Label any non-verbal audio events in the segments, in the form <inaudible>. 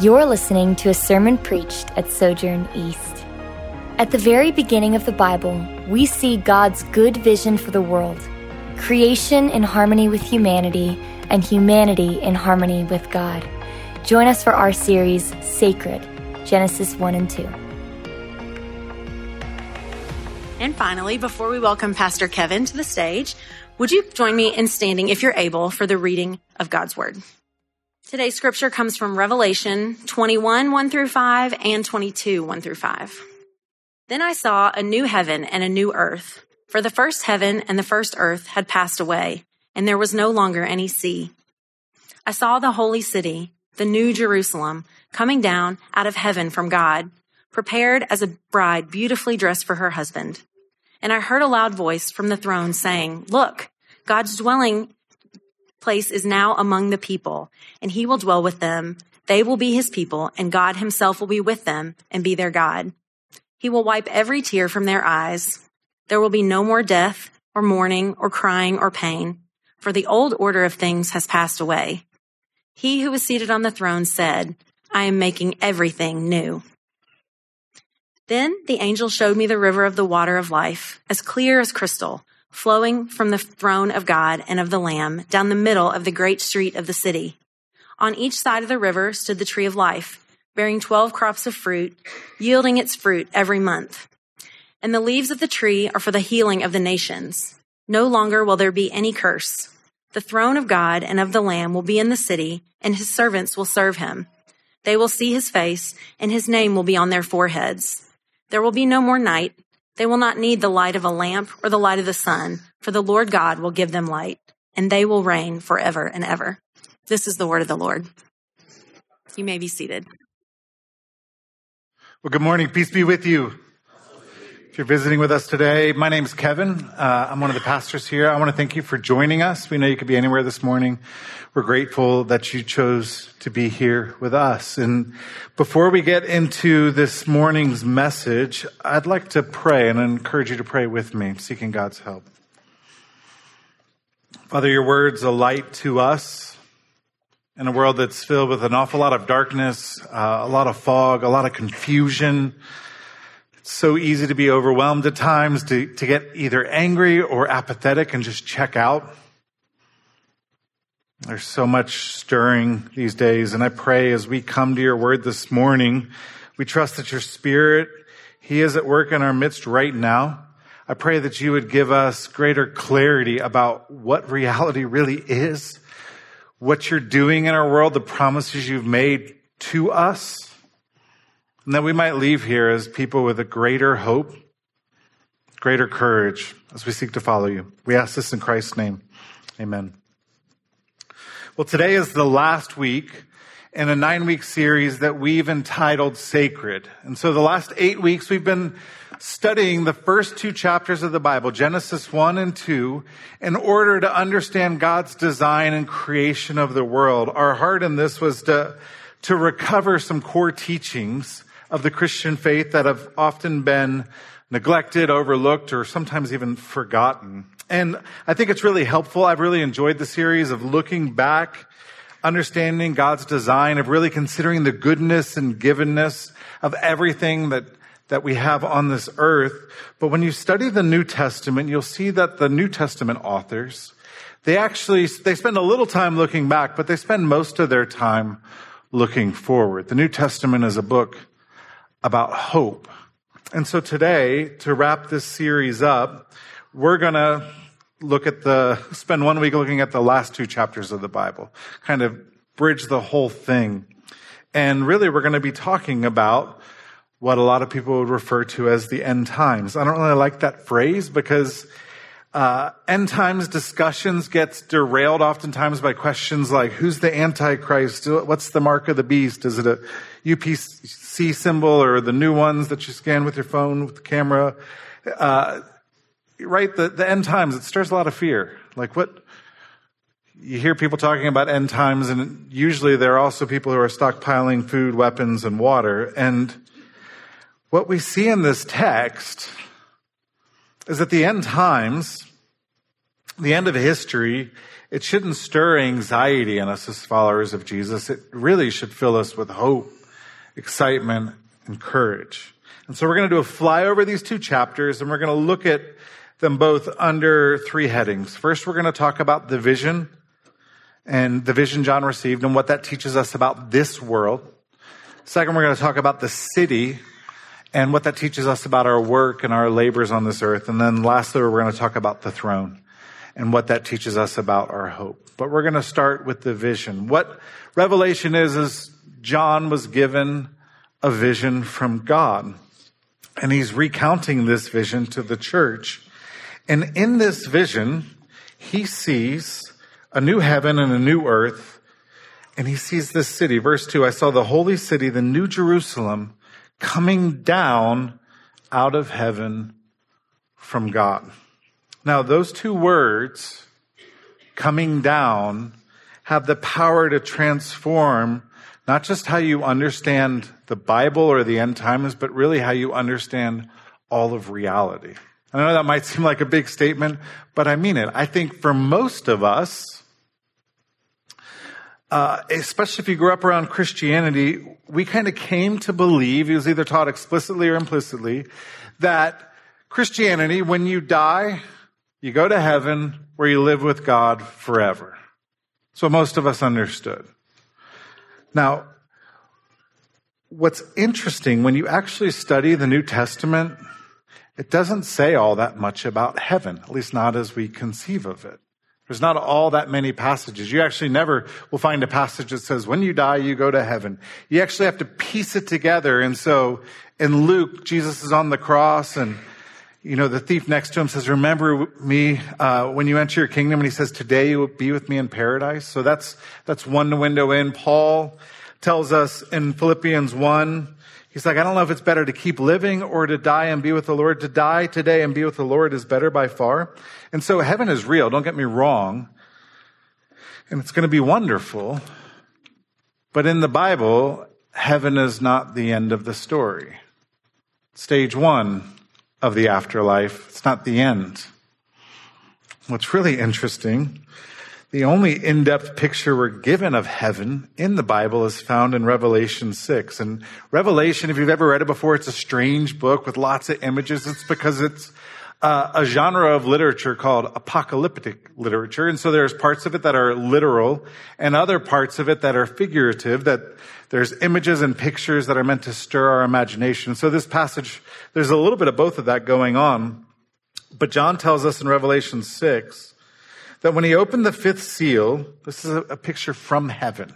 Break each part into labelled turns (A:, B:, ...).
A: You're listening to a sermon preached at Sojourn East. At the very beginning of the Bible, we see God's good vision for the world creation in harmony with humanity, and humanity in harmony with God. Join us for our series, Sacred Genesis 1 and 2.
B: And finally, before we welcome Pastor Kevin to the stage, would you join me in standing, if you're able, for the reading of God's Word? Today's scripture comes from Revelation 21, 1 through 5 and 22, 1 through 5. Then I saw a new heaven and a new earth, for the first heaven and the first earth had passed away, and there was no longer any sea. I saw the holy city, the new Jerusalem, coming down out of heaven from God, prepared as a bride beautifully dressed for her husband. And I heard a loud voice from the throne saying, Look, God's dwelling place is now among the people, and he will dwell with them. They will be his people, and God himself will be with them and be their God. He will wipe every tear from their eyes. There will be no more death, or mourning, or crying, or pain, for the old order of things has passed away. He who was seated on the throne said, I am making everything new. Then the angel showed me the river of the water of life, as clear as crystal flowing from the throne of God and of the Lamb down the middle of the great street of the city. On each side of the river stood the tree of life, bearing 12 crops of fruit, yielding its fruit every month. And the leaves of the tree are for the healing of the nations. No longer will there be any curse. The throne of God and of the Lamb will be in the city, and his servants will serve him. They will see his face, and his name will be on their foreheads. There will be no more night. They will not need the light of a lamp or the light of the sun, for the Lord God will give them light, and they will reign forever and ever. This is the word of the Lord. You may be seated.
C: Well, good morning. Peace be with you. If you're visiting with us today, my name is Kevin. Uh, I'm one of the pastors here. I want to thank you for joining us. We know you could be anywhere this morning. We're grateful that you chose to be here with us. And before we get into this morning's message, I'd like to pray and I encourage you to pray with me, seeking God's help. Father, your word's a light to us in a world that's filled with an awful lot of darkness, uh, a lot of fog, a lot of confusion so easy to be overwhelmed at times, to, to get either angry or apathetic and just check out. There's so much stirring these days. And I pray as we come to your word this morning, we trust that your spirit, he is at work in our midst right now. I pray that you would give us greater clarity about what reality really is, what you're doing in our world, the promises you've made to us and that we might leave here as people with a greater hope, greater courage as we seek to follow you. We ask this in Christ's name. Amen. Well, today is the last week in a nine week series that we've entitled Sacred. And so the last eight weeks we've been studying the first two chapters of the Bible, Genesis 1 and 2, in order to understand God's design and creation of the world. Our heart in this was to, to recover some core teachings of the Christian faith that have often been neglected, overlooked, or sometimes even forgotten. And I think it's really helpful. I've really enjoyed the series of looking back, understanding God's design, of really considering the goodness and givenness of everything that that we have on this earth. But when you study the New Testament, you'll see that the New Testament authors, they actually, they spend a little time looking back, but they spend most of their time looking forward. The New Testament is a book about hope. And so today, to wrap this series up, we're going to look at the, spend one week looking at the last two chapters of the Bible, kind of bridge the whole thing. And really, we're going to be talking about what a lot of people would refer to as the end times. I don't really like that phrase because uh, end times discussions gets derailed oftentimes by questions like, who's the Antichrist? What's the mark of the beast? Is it a UPC symbol or the new ones that you scan with your phone with the camera? Uh, right? The, the end times, it stirs a lot of fear. Like what, you hear people talking about end times and usually there are also people who are stockpiling food, weapons, and water. And what we see in this text is that the end times, the end of history, it shouldn't stir anxiety in us as followers of Jesus. It really should fill us with hope, excitement, and courage. And so we're going to do a flyover these two chapters and we're going to look at them both under three headings. First, we're going to talk about the vision and the vision John received and what that teaches us about this world. Second, we're going to talk about the city and what that teaches us about our work and our labors on this earth. And then lastly, we're going to talk about the throne and what that teaches us about our hope. But we're going to start with the vision. What Revelation is, is John was given a vision from God. And he's recounting this vision to the church. And in this vision, he sees a new heaven and a new earth. And he sees this city. Verse 2 I saw the holy city, the new Jerusalem, coming down out of heaven from God. Now, those two words, coming down, have the power to transform not just how you understand the Bible or the end times, but really how you understand all of reality. I know that might seem like a big statement, but I mean it. I think for most of us, uh, especially if you grew up around Christianity, we kind of came to believe, it was either taught explicitly or implicitly, that Christianity, when you die, you go to heaven where you live with God forever. So most of us understood. Now, what's interesting, when you actually study the New Testament, it doesn't say all that much about heaven, at least not as we conceive of it. There's not all that many passages. You actually never will find a passage that says, when you die, you go to heaven. You actually have to piece it together. And so in Luke, Jesus is on the cross and, you know, the thief next to him says, remember me, uh, when you enter your kingdom. And he says, today you will be with me in paradise. So that's, that's one window in. Paul tells us in Philippians 1, He's like, I don't know if it's better to keep living or to die and be with the Lord. To die today and be with the Lord is better by far. And so heaven is real. Don't get me wrong. And it's going to be wonderful. But in the Bible, heaven is not the end of the story. Stage one of the afterlife. It's not the end. What's really interesting the only in-depth picture we're given of heaven in the Bible is found in Revelation 6. And Revelation, if you've ever read it before, it's a strange book with lots of images. It's because it's uh, a genre of literature called apocalyptic literature. And so there's parts of it that are literal and other parts of it that are figurative, that there's images and pictures that are meant to stir our imagination. So this passage, there's a little bit of both of that going on. But John tells us in Revelation 6 that when he opened the fifth seal, this is a, picture from heaven,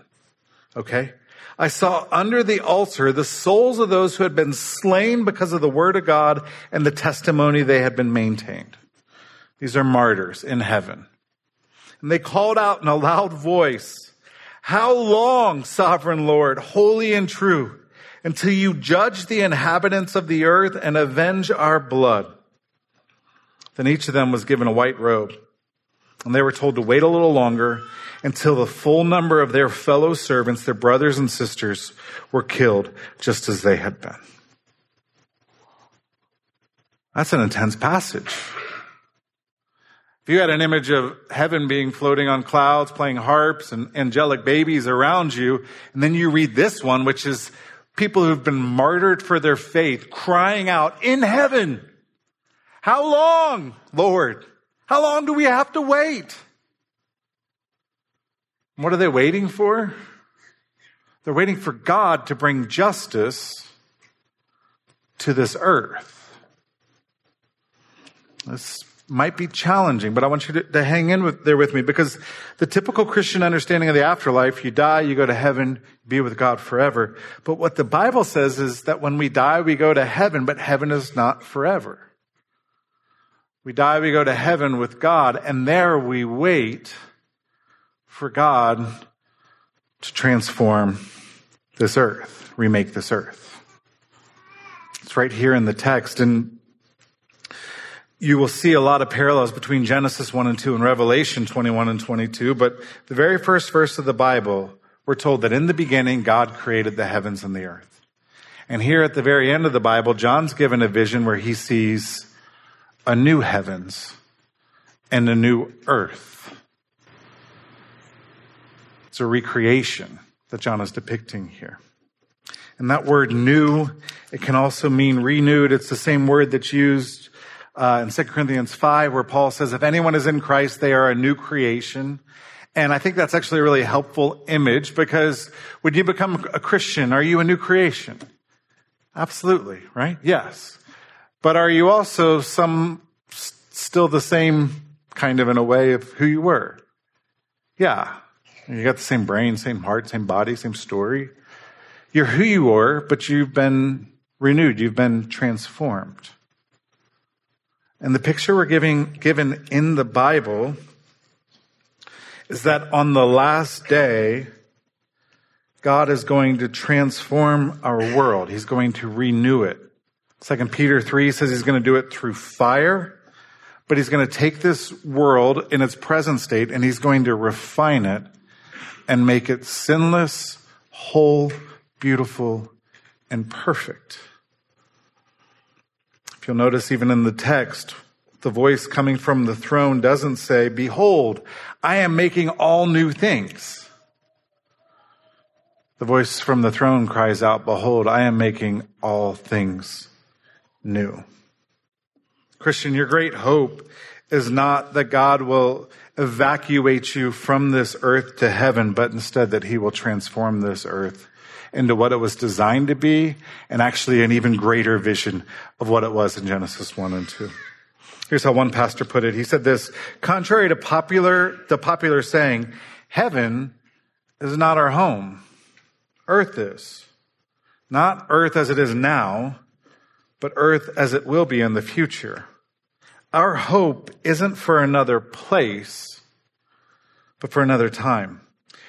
C: okay? I saw under the altar the souls of those who had been slain because of the word of God and the testimony they had been maintained. These are martyrs in heaven. And they called out in a loud voice, How long, sovereign Lord, holy and true, until you judge the inhabitants of the earth and avenge our blood? Then each of them was given a white robe and they were told to wait a little longer until the full number of their fellow servants, their brothers and sisters, were killed just as they had been. That's an intense passage. If you had an image of heaven being floating on clouds, playing harps and angelic babies around you, and then you read this one, which is people who've been martyred for their faith, crying out, in heaven, how long, Lord? How long do we have to wait? What are they waiting for? They're waiting for God to bring justice to this earth. This might be challenging, but I want you to, to hang in with, there with me because the typical Christian understanding of the afterlife, you die, you go to heaven, be with God forever. But what the Bible says is that when we die, we go to heaven, but heaven is not forever. We die, we go to heaven with God, and there we wait for God to transform this earth, remake this earth. It's right here in the text, and you will see a lot of parallels between Genesis 1 and 2 and Revelation 21 and 22, but the very first verse of the Bible, we're told that in the beginning, God created the heavens and the earth. And here at the very end of the Bible, John's given a vision where he sees a new heavens and a new earth. It's a recreation that John is depicting here. And that word new, it can also mean renewed. It's the same word that's used uh, in 2 Corinthians 5 where Paul says, if anyone is in Christ, they are a new creation. And I think that's actually a really helpful image because when you become a Christian, are you a new creation? Absolutely, right? Yes. But are you also some still the same kind of in a way of who you were? Yeah. You got the same brain, same heart, same body, same story. You're who you were, but you've been renewed. You've been transformed. And the picture we're giving, given in the Bible is that on the last day, God is going to transform our world. He's going to renew it. Second Peter 3 says he's going to do it through fire, but he's going to take this world in its present state and he's going to refine it and make it sinless, whole, beautiful, and perfect. If you'll notice, even in the text, the voice coming from the throne doesn't say, Behold, I am making all new things. The voice from the throne cries out, Behold, I am making all things new. Christian, your great hope is not that God will evacuate you from this earth to heaven, but instead that he will transform this earth into what it was designed to be and actually an even greater vision of what it was in Genesis 1 and 2. Here's how one pastor put it. He said this, contrary to popular, the popular saying, heaven is not our home. Earth is. Not earth as it is now, but earth as it will be in the future. Our hope isn't for another place, but for another time.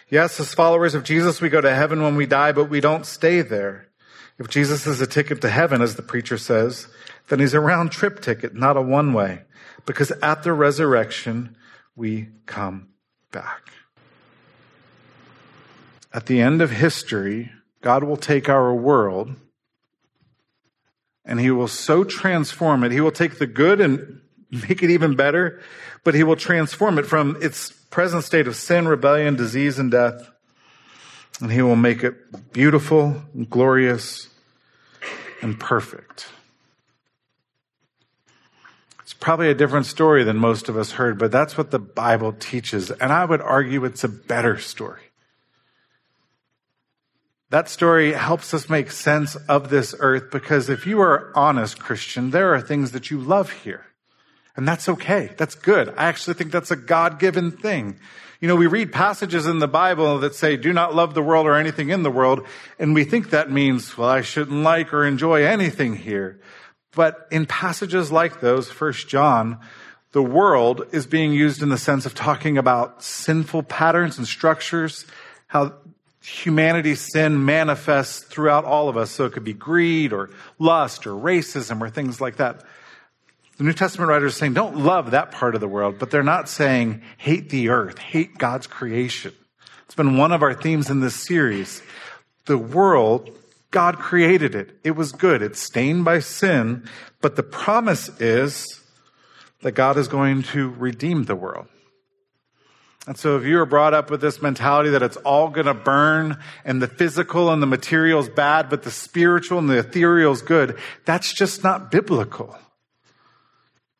C: Yes, as followers of Jesus, we go to heaven when we die, but we don't stay there. If Jesus is a ticket to heaven, as the preacher says, then he's a round trip ticket, not a one way, because at the resurrection, we come back. At the end of history, God will take our world and he will so transform it. He will take the good and make it even better, but he will transform it from its present state of sin, rebellion, disease, and death. And he will make it beautiful, glorious, and perfect. It's probably a different story than most of us heard, but that's what the Bible teaches. And I would argue it's a better story. That story helps us make sense of this earth because if you are honest Christian, there are things that you love here. And that's okay. That's good. I actually think that's a God-given thing. You know, we read passages in the Bible that say, do not love the world or anything in the world. And we think that means, well, I shouldn't like or enjoy anything here. But in passages like those, First John, the world is being used in the sense of talking about sinful patterns and structures, how humanity's sin manifests throughout all of us. So it could be greed or lust or racism or things like that. The New Testament writers are saying, don't love that part of the world, but they're not saying hate the earth, hate God's creation. It's been one of our themes in this series. The world, God created it. It was good. It's stained by sin, but the promise is that God is going to redeem the world. And so if you were brought up with this mentality that it's all going to burn and the physical and the material is bad, but the spiritual and the ethereal is good, that's just not biblical.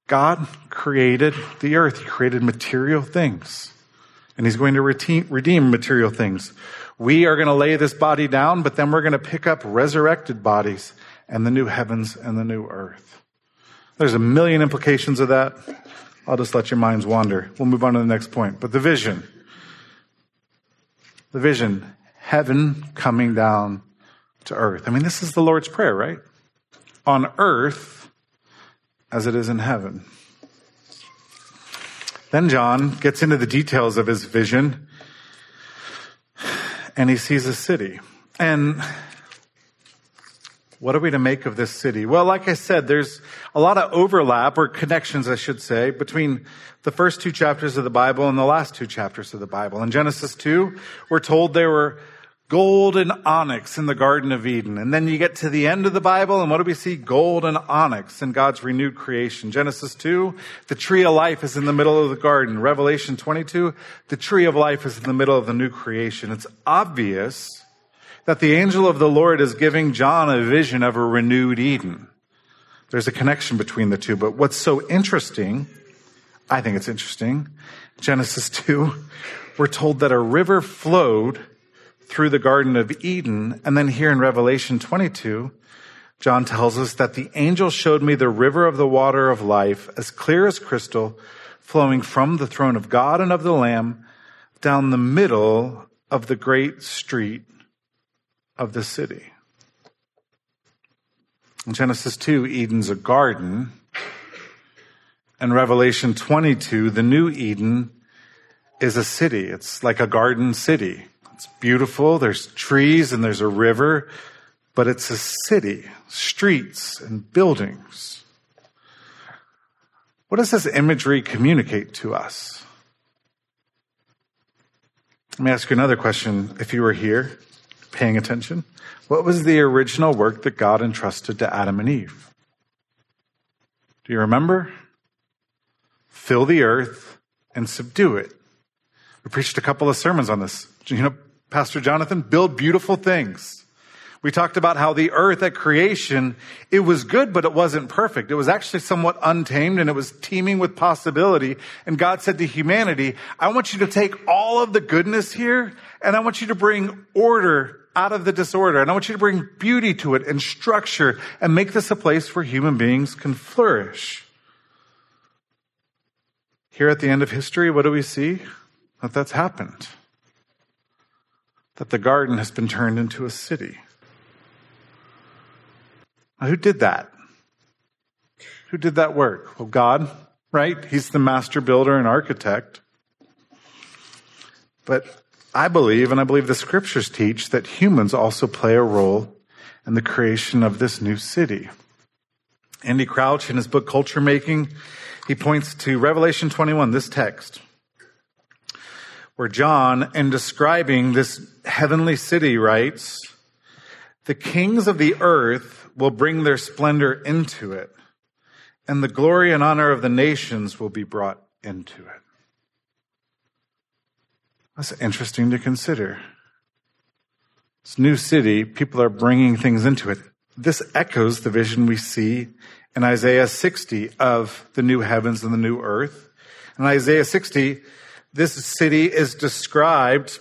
C: God created the earth. He created material things. And He's going to redeem material things. We are going to lay this body down, but then we're going to pick up resurrected bodies and the new heavens and the new earth. There's a million implications of that. I'll just let your minds wander. We'll move on to the next point. But the vision. The vision. Heaven coming down to earth. I mean, this is the Lord's Prayer, right? On earth as it is in heaven. Then John gets into the details of his vision and he sees a city. And what are we to make of this city? Well, like I said, there's a lot of overlap or connections, I should say, between the first two chapters of the Bible and the last two chapters of the Bible. In Genesis 2, we're told there were gold and onyx in the Garden of Eden. And then you get to the end of the Bible, and what do we see? Gold and onyx in God's renewed creation. Genesis 2, the tree of life is in the middle of the garden. Revelation 22, the tree of life is in the middle of the new creation. It's obvious that the angel of the Lord is giving John a vision of a renewed Eden. There's a connection between the two, but what's so interesting, I think it's interesting, Genesis <laughs> 2, we're told that a river flowed through the Garden of Eden. And then here in Revelation 22, John tells us that the angel showed me the river of the water of life, as clear as crystal, flowing from the throne of God and of the Lamb down the middle of the great street of the city. In Genesis 2, Eden's a garden. In Revelation 22, the new Eden is a city. It's like a garden city. It's beautiful. There's trees and there's a river, but it's a city, streets and buildings. What does this imagery communicate to us? Let me ask you another question. If you were here paying attention, what was the original work that God entrusted to Adam and Eve? Do you remember? Fill the earth and subdue it. We preached a couple of sermons on this. You know, Pastor Jonathan, build beautiful things. We talked about how the earth at creation, it was good, but it wasn't perfect. It was actually somewhat untamed and it was teeming with possibility. And God said to humanity, I want you to take all of the goodness here and I want you to bring order out of the disorder. And I want you to bring beauty to it and structure and make this a place where human beings can flourish. Here at the end of history, what do we see? That that's happened that the garden has been turned into a city. Now, who did that? Who did that work? Well, God, right? He's the master builder and architect. But I believe, and I believe the scriptures teach, that humans also play a role in the creation of this new city. Andy Crouch, in his book Culture Making, he points to Revelation 21, this text where John, in describing this heavenly city, writes, The kings of the earth will bring their splendor into it, and the glory and honor of the nations will be brought into it. That's interesting to consider. This new city, people are bringing things into it. This echoes the vision we see in Isaiah 60 of the new heavens and the new earth. In Isaiah 60, this city is described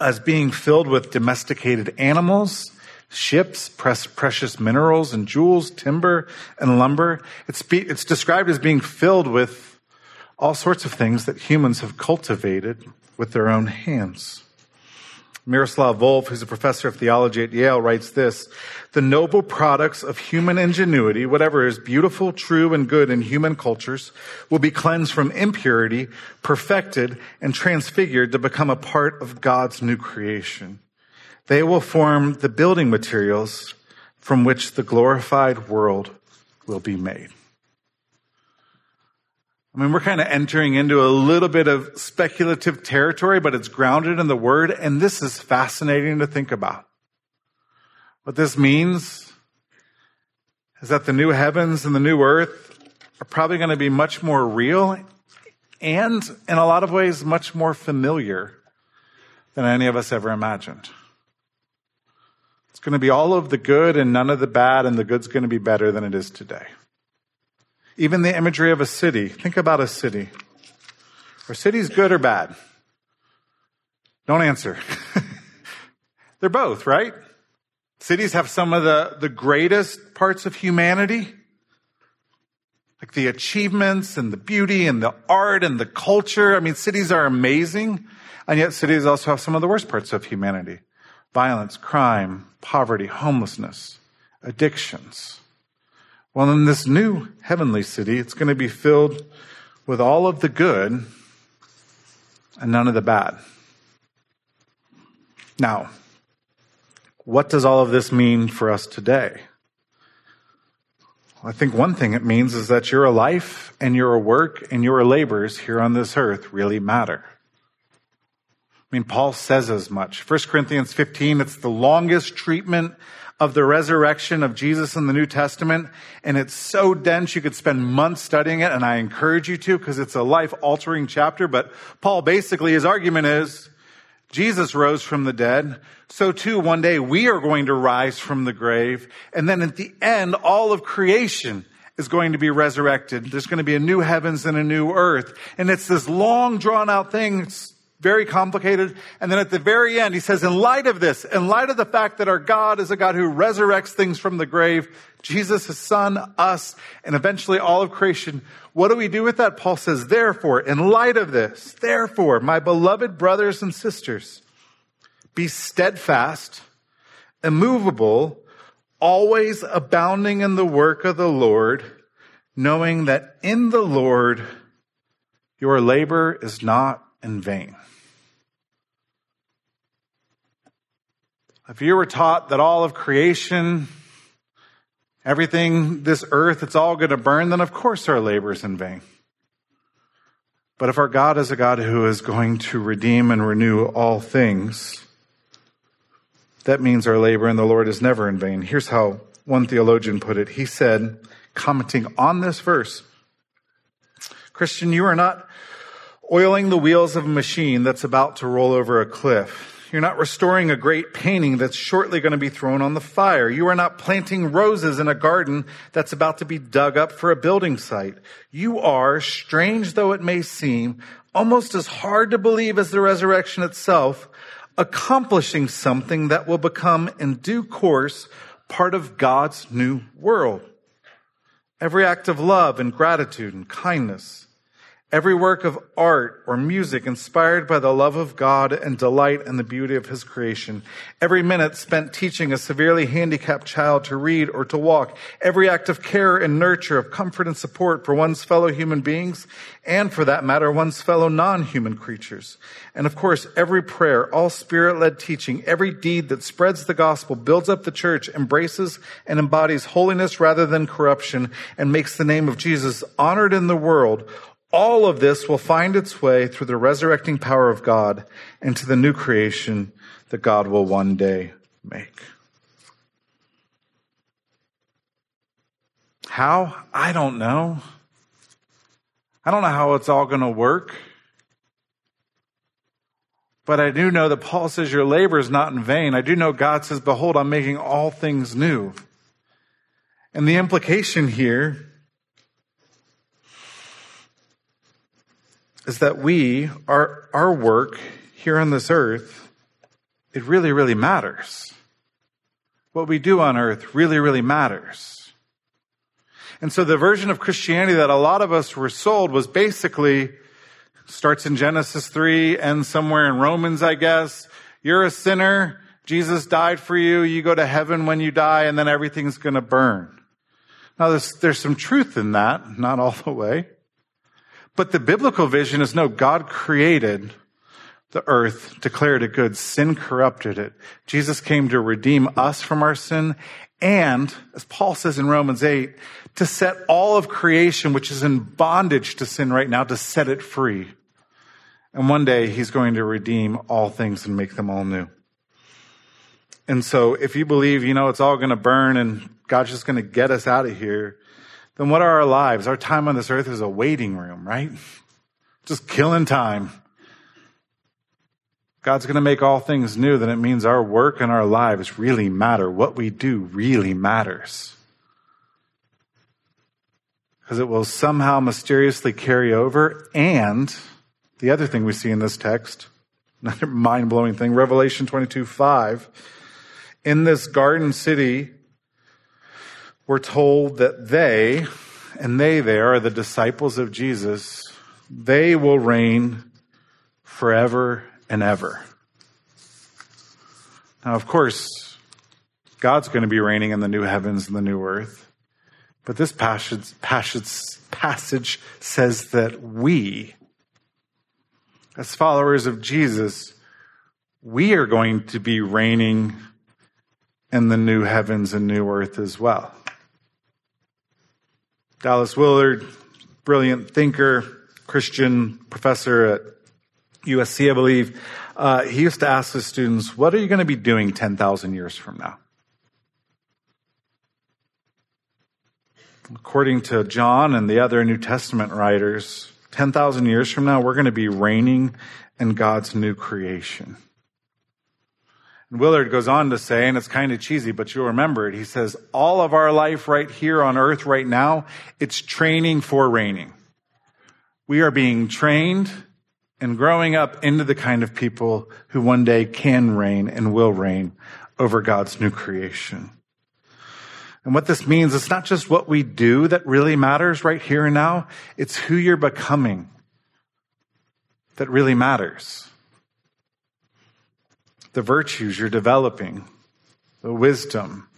C: as being filled with domesticated animals, ships, precious minerals and jewels, timber and lumber. It's, be, it's described as being filled with all sorts of things that humans have cultivated with their own hands. Miroslav Volf, who's a professor of theology at Yale, writes this The noble products of human ingenuity, whatever is beautiful, true, and good in human cultures, will be cleansed from impurity, perfected, and transfigured to become a part of God's new creation. They will form the building materials from which the glorified world will be made. I mean, we're kind of entering into a little bit of speculative territory, but it's grounded in the word. And this is fascinating to think about. What this means is that the new heavens and the new earth are probably going to be much more real and in a lot of ways much more familiar than any of us ever imagined. It's going to be all of the good and none of the bad, and the good's going to be better than it is today. Even the imagery of a city. Think about a city. Are cities good or bad? Don't answer. <laughs> They're both, right? Cities have some of the, the greatest parts of humanity, like the achievements and the beauty and the art and the culture. I mean, cities are amazing. And yet cities also have some of the worst parts of humanity. Violence, crime, poverty, homelessness, addictions. Well, in this new heavenly city, it's going to be filled with all of the good and none of the bad. Now, what does all of this mean for us today? I think one thing it means is that your life and your work and your labors here on this earth really matter. I mean, Paul says as much. 1 Corinthians 15, it's the longest treatment of the resurrection of Jesus in the New Testament. And it's so dense, you could spend months studying it. And I encourage you to because it's a life altering chapter. But Paul basically, his argument is Jesus rose from the dead. So too, one day we are going to rise from the grave. And then at the end, all of creation is going to be resurrected. There's going to be a new heavens and a new earth. And it's this long drawn out thing. Very complicated. And then at the very end, he says, in light of this, in light of the fact that our God is a God who resurrects things from the grave, Jesus, his son, us, and eventually all of creation, what do we do with that? Paul says, therefore, in light of this, therefore, my beloved brothers and sisters, be steadfast, immovable, always abounding in the work of the Lord, knowing that in the Lord your labor is not in vain. If you were taught that all of creation, everything, this earth, it's all going to burn, then of course our labor is in vain. But if our God is a God who is going to redeem and renew all things, that means our labor in the Lord is never in vain. Here's how one theologian put it. He said, commenting on this verse, Christian, you are not oiling the wheels of a machine that's about to roll over a cliff. You're not restoring a great painting that's shortly going to be thrown on the fire. You are not planting roses in a garden that's about to be dug up for a building site. You are, strange though it may seem, almost as hard to believe as the resurrection itself, accomplishing something that will become in due course part of God's new world. Every act of love and gratitude and kindness, Every work of art or music inspired by the love of God and delight in the beauty of his creation. Every minute spent teaching a severely handicapped child to read or to walk. Every act of care and nurture, of comfort and support for one's fellow human beings and for that matter, one's fellow non-human creatures. And of course, every prayer, all spirit-led teaching, every deed that spreads the gospel, builds up the church, embraces and embodies holiness rather than corruption, and makes the name of Jesus honored in the world all of this will find its way through the resurrecting power of God into the new creation that God will one day make. How? I don't know. I don't know how it's all going to work. But I do know that Paul says your labor is not in vain. I do know God says, behold, I'm making all things new. And the implication here is that we, our, our work here on this earth, it really, really matters. What we do on earth really, really matters. And so the version of Christianity that a lot of us were sold was basically starts in Genesis 3 and somewhere in Romans, I guess. You're a sinner. Jesus died for you. You go to heaven when you die and then everything's going to burn. Now there's, there's some truth in that, not all the way. But the biblical vision is no, God created the earth, declared it good. Sin corrupted it. Jesus came to redeem us from our sin and, as Paul says in Romans 8, to set all of creation, which is in bondage to sin right now, to set it free. And one day he's going to redeem all things and make them all new. And so if you believe, you know, it's all going to burn and God's just going to get us out of here, then what are our lives? Our time on this earth is a waiting room, right? Just killing time. God's going to make all things new, then it means our work and our lives really matter. What we do really matters. Because it will somehow mysteriously carry over. And the other thing we see in this text, <laughs> another mind blowing thing, Revelation 22 5. In this garden city, we're told that they, and they there are the disciples of Jesus, they will reign forever and ever. Now, of course, God's going to be reigning in the new heavens and the new earth. But this passage, passage, passage says that we, as followers of Jesus, we are going to be reigning in the new heavens and new earth as well. Dallas Willard, brilliant thinker, Christian professor at USC, I believe. Uh, he used to ask his students, What are you going to be doing 10,000 years from now? According to John and the other New Testament writers, 10,000 years from now, we're going to be reigning in God's new creation. And Willard goes on to say, and it's kind of cheesy, but you'll remember it. He says, all of our life right here on earth right now, it's training for reigning. We are being trained and growing up into the kind of people who one day can reign and will reign over God's new creation. And what this means, it's not just what we do that really matters right here and now. It's who you're becoming that really matters. The virtues you're developing, the wisdom,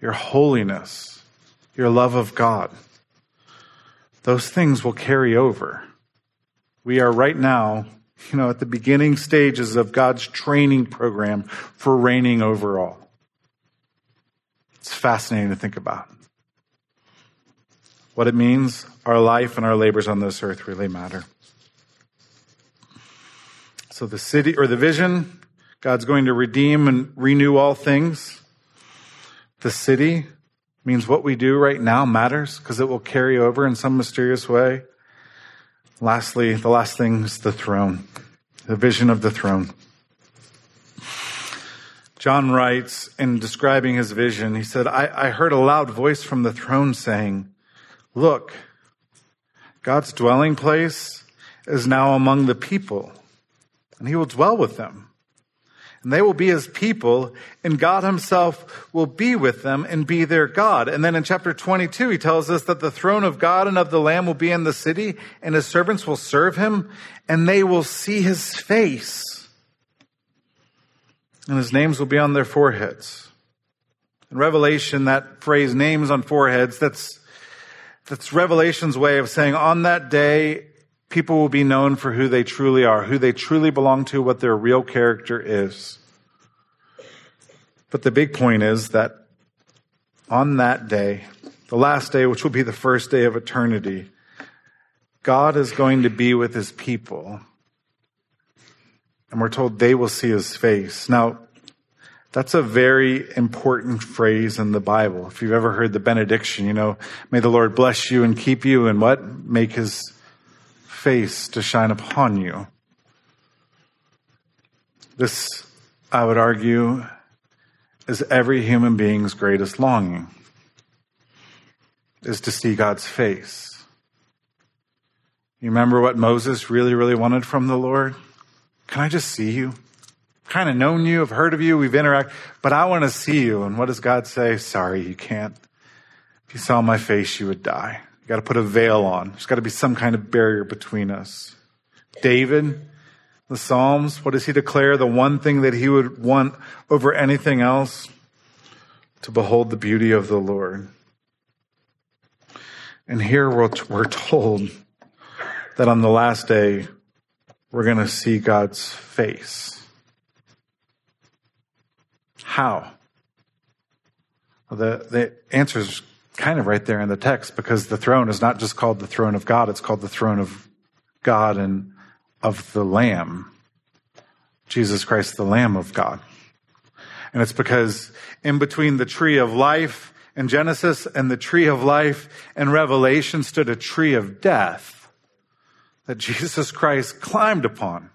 C: your holiness, your love of God. Those things will carry over. We are right now, you know, at the beginning stages of God's training program for reigning over all. It's fascinating to think about. What it means, our life and our labors on this earth really matter. So the city or the vision, God's going to redeem and renew all things. The city means what we do right now matters because it will carry over in some mysterious way. Lastly, the last thing is the throne, the vision of the throne. John writes in describing his vision, he said, I, I heard a loud voice from the throne saying, Look, God's dwelling place is now among the people, and he will dwell with them. And they will be his people, and God himself will be with them and be their God. And then in chapter 22, he tells us that the throne of God and of the Lamb will be in the city, and his servants will serve him, and they will see his face and his names will be on their foreheads. In Revelation, that phrase, names on foreheads, that's, that's Revelation's way of saying on that day, people will be known for who they truly are, who they truly belong to, what their real character is. But the big point is that on that day, the last day, which will be the first day of eternity, God is going to be with his people and we're told they will see his face. Now, that's a very important phrase in the Bible. If you've ever heard the benediction, you know, may the Lord bless you and keep you and what? Make his face to shine upon you. This, I would argue, is every human being's greatest longing, is to see God's face. You remember what Moses really, really wanted from the Lord? Can I just see you? Kind of known you, I've heard of you, we've interacted, but I want to see you. And what does God say? Sorry, you can't. If you saw my face, you would die. You got to put a veil on. There's got to be some kind of barrier between us. David, the Psalms, what does he declare? The one thing that he would want over anything else? To behold the beauty of the Lord. And here we're, we're told that on the last day, we're going to see God's face. How? The, the answer is kind of right there in the text because the throne is not just called the throne of God, it's called the throne of God and of the Lamb. Jesus Christ, the Lamb of God. And it's because in between the tree of life in Genesis and the tree of life in Revelation stood a tree of death that Jesus Christ climbed upon.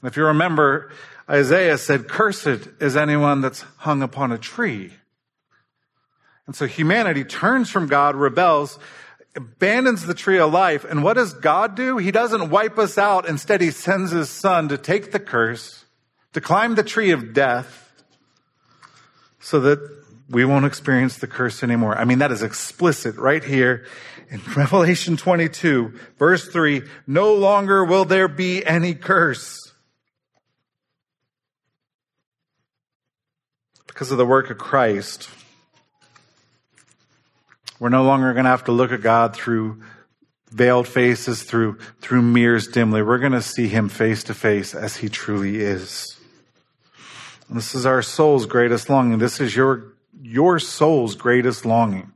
C: And if you remember, Isaiah said, Cursed is anyone that's hung upon a tree. And so humanity turns from God, rebels, abandons the tree of life. And what does God do? He doesn't wipe us out. Instead, he sends his son to take the curse, to climb the tree of death, so that we won't experience the curse anymore. I mean, that is explicit right here in <laughs> Revelation 22, verse 3, no longer will there be any curse. Because of the work of Christ, we're no longer going to have to look at God through veiled faces, through, through mirrors dimly. We're going to see him face to face as he truly is. And this is our soul's greatest longing. This is your, your soul's greatest longing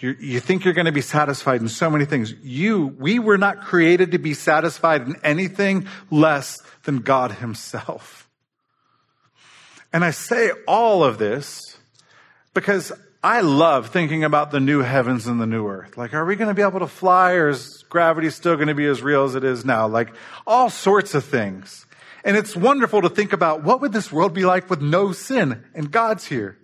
C: you you think you're going to be satisfied in so many things. You, we were not created to be satisfied in anything less than God himself. And I say all of this because I love thinking about the new heavens and the new earth. Like, are we going to be able to fly or is gravity still going to be as real as it is now? Like, all sorts of things. And it's wonderful to think about what would this world be like with no sin and God's here.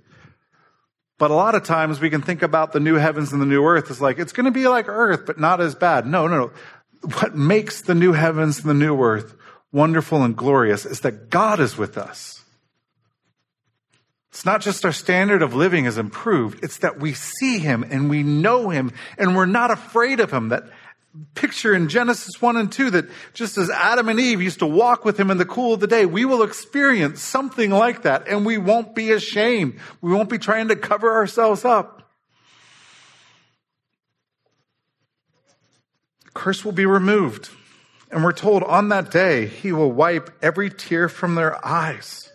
C: But a lot of times we can think about the new heavens and the new earth as like, it's going to be like earth, but not as bad. No, no, no. What makes the new heavens and the new earth wonderful and glorious is that God is with us. It's not just our standard of living is improved. It's that we see him and we know him and we're not afraid of him. That picture in Genesis 1 and 2 that just as Adam and Eve used to walk with him in the cool of the day, we will experience something like that and we won't be ashamed. We won't be trying to cover ourselves up. Curse will be removed. And we're told on that day, he will wipe every tear from their eyes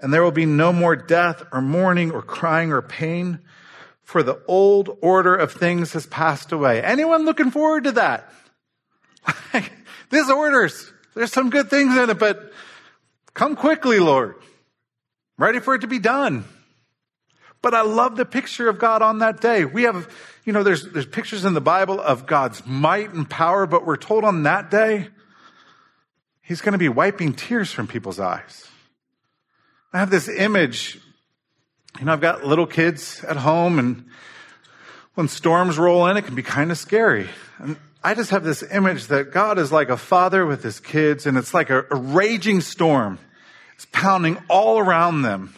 C: and there will be no more death or mourning or crying or pain, for the old order of things has passed away. Anyone looking forward to that? <laughs> this orders, there's some good things in it, but come quickly, Lord. I'm Ready for it to be done. But I love the picture of God on that day. We have, you know, there's, there's pictures in the Bible of God's might and power, but we're told on that day, He's going to be wiping tears from people's eyes. I have this image. You know, I've got little kids at home and when storms roll in, it can be kind of scary. And I just have this image that God is like a father with his kids and it's like a, a raging storm. It's pounding all around them.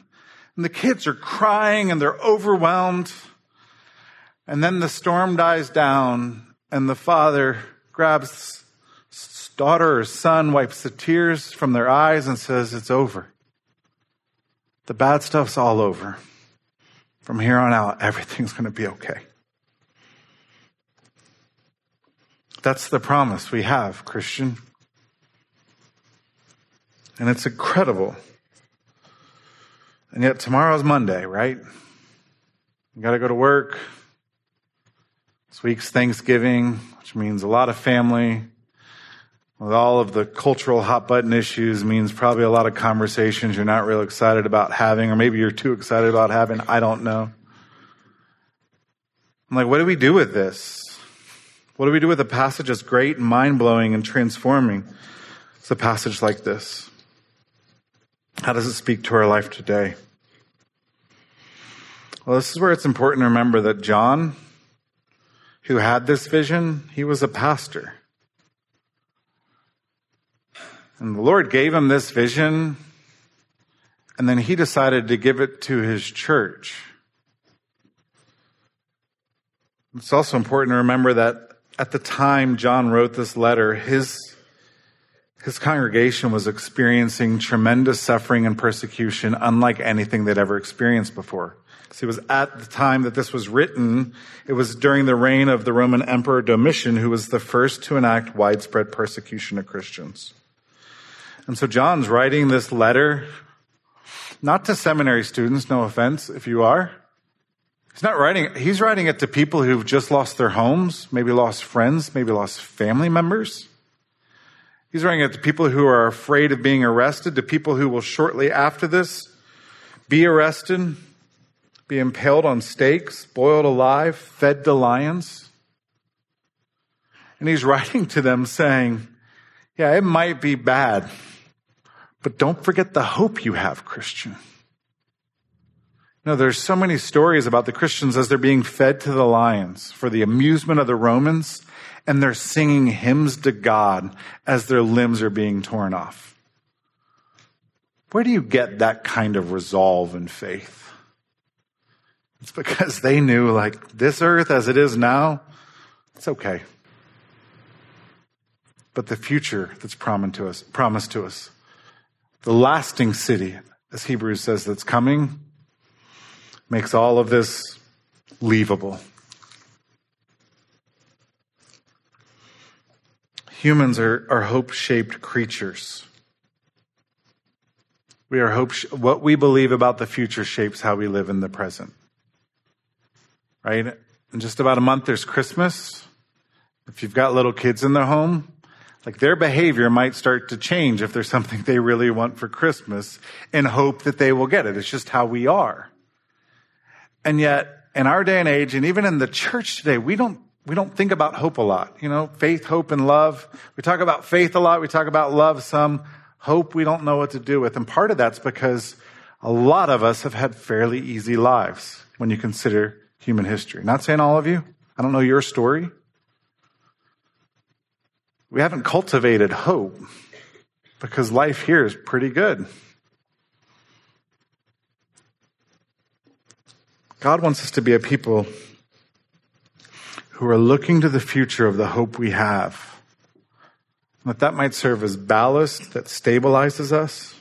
C: And the kids are crying and they're overwhelmed. And then the storm dies down and the father grabs daughter or son, wipes the tears from their eyes and says, it's over. The bad stuff's all over. From here on out, everything's going to be okay. That's the promise we have, Christian. And it's incredible. And yet tomorrow's Monday, right? You got to go to work. This week's Thanksgiving, which means a lot of family, with all of the cultural hot button issues means probably a lot of conversations you're not real excited about having, or maybe you're too excited about having. I don't know. I'm like, what do we do with this? What do we do with a passage that's great and mind blowing and transforming? It's a passage like this. How does it speak to our life today? Well, this is where it's important to remember that John, who had this vision, he was a pastor. And the Lord gave him this vision, and then he decided to give it to his church. It's also important to remember that at the time John wrote this letter, his, his congregation was experiencing tremendous suffering and persecution unlike anything they'd ever experienced before. So it was at the time that this was written, it was during the reign of the Roman Emperor Domitian, who was the first to enact widespread persecution of Christians. And so John's writing this letter, not to seminary students, no offense if you are. He's not writing, he's writing it to people who've just lost their homes, maybe lost friends, maybe lost family members. He's writing it to people who are afraid of being arrested, to people who will shortly after this be arrested, be impaled on stakes, boiled alive, fed to lions. And he's <laughs> writing to them saying, yeah, it might be bad. But don't forget the hope you have, Christian. No, there's so many stories about the Christians as they're being fed to the lions for the amusement of the Romans, and they're singing hymns to God as their limbs are being torn off. Where do you get that kind of resolve and faith? It's because they knew, like, this earth as it is now, it's okay. But the future that's promised to us, promised to us the lasting city, as Hebrews says, that's coming, makes all of this leavable. Humans are, are hope shaped creatures. We are hope, what we believe about the future shapes how we live in the present. Right? in just about a month, there's Christmas. If you've got little kids in the home, like their behavior might start to change if there's something they really want for Christmas and hope that they will get it. It's just how we are. And yet, in our day and age, and even in the church today, we don't we don't think about hope a lot. You know, faith, hope, and love. We talk about faith a lot. We talk about love some. Hope we don't know what to do with. And part of that's because a lot of us have had fairly easy lives when you consider human history. Not saying all of you. I don't know your story. We haven't cultivated hope because life here is pretty good. God wants us to be a people who are looking to the future of the hope we have. That that might serve as ballast that stabilizes us.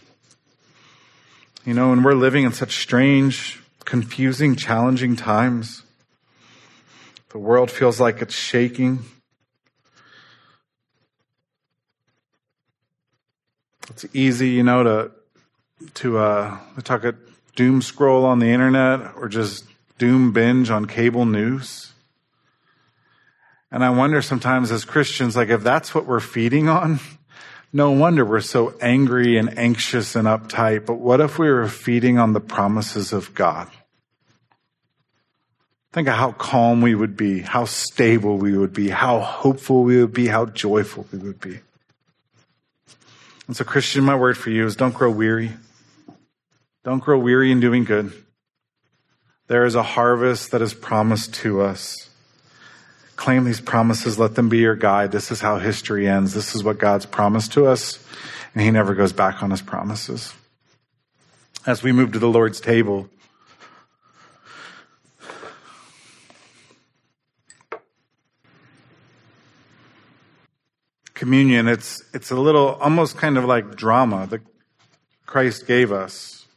C: You know, when we're living in such strange, confusing, challenging times, the world feels like it's shaking. It's easy, you know, to to uh, talk a doom scroll on the internet or just doom binge on cable news. And I wonder sometimes as Christians, like if that's what we're feeding on, <laughs> no wonder we're so angry and anxious and uptight. But what if we were feeding on the promises of God? Think of how calm we would be, how stable we would be, how hopeful we would be, how joyful we would be. And so, Christian, my word for you is don't grow weary. Don't grow weary in doing good. There is a harvest that is promised to us. Claim these promises. Let them be your guide. This is how history ends. This is what God's promised to us. And he never goes back on his promises. As we move to the Lord's table, communion, it's, it's a little, almost kind of like drama that Christ gave us.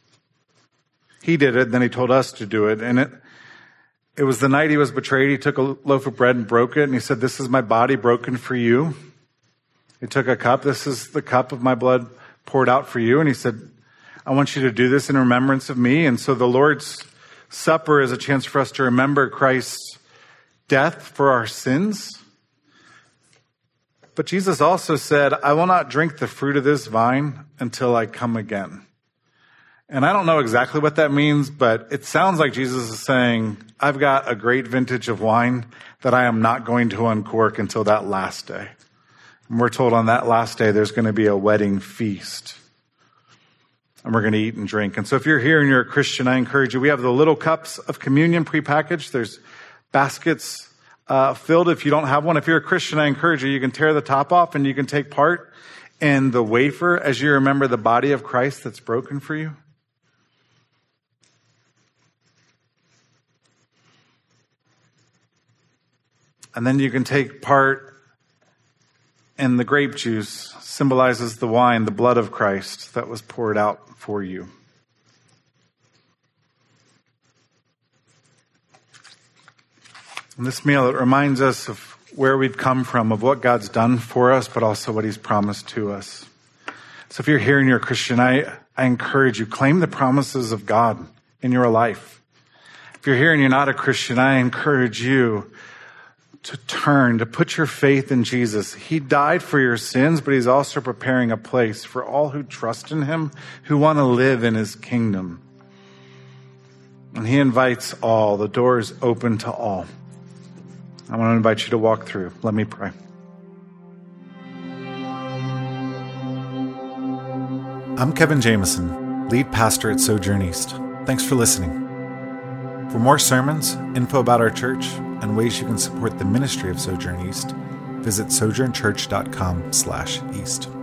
C: He did it, then he told us to do it. And it, it was the night he was betrayed. He took a loaf of bread and broke it, and he said, This is my body broken for you. He took a cup. This is the cup of my blood poured out for you. And he said, I want you to do this in remembrance of me. And so the Lord's Supper is a chance for us to remember Christ's death for our sins but Jesus also said, I will not drink the fruit of this vine until I come again. And I don't know exactly what that means, but it sounds like Jesus is saying, I've got a great vintage of wine that I am not going to uncork until that last day. And we're told on that last day there's going to be a wedding feast. And we're going to eat and drink. And so if you're here and you're a Christian, I encourage you, we have the little cups of communion prepackaged. There's baskets uh, filled if you don't have one. If you're a Christian, I encourage you, you can tear the top off and you can take part in the wafer as you remember the body of Christ that's broken for you. And then you can take part in the grape juice, symbolizes the wine, the blood of Christ that was poured out for you. This meal, it reminds us of where we've come from, of what God's done for us, but also what He's promised to us. So if you're here and you're a Christian, I, I encourage you, claim the promises of God in your life. If you're here and you're not a Christian, I encourage you to turn, to put your faith in Jesus. He died for your sins, but He's also preparing a place for all who trust in Him, who want to live in His kingdom. And He invites all. The door is open to all. I want to invite you to walk through. Let me pray. I'm Kevin Jamison, lead pastor at Sojourn East. Thanks for listening. For more sermons, info about our church, and ways you can support the ministry of Sojourn East, visit sojournchurch.com/east.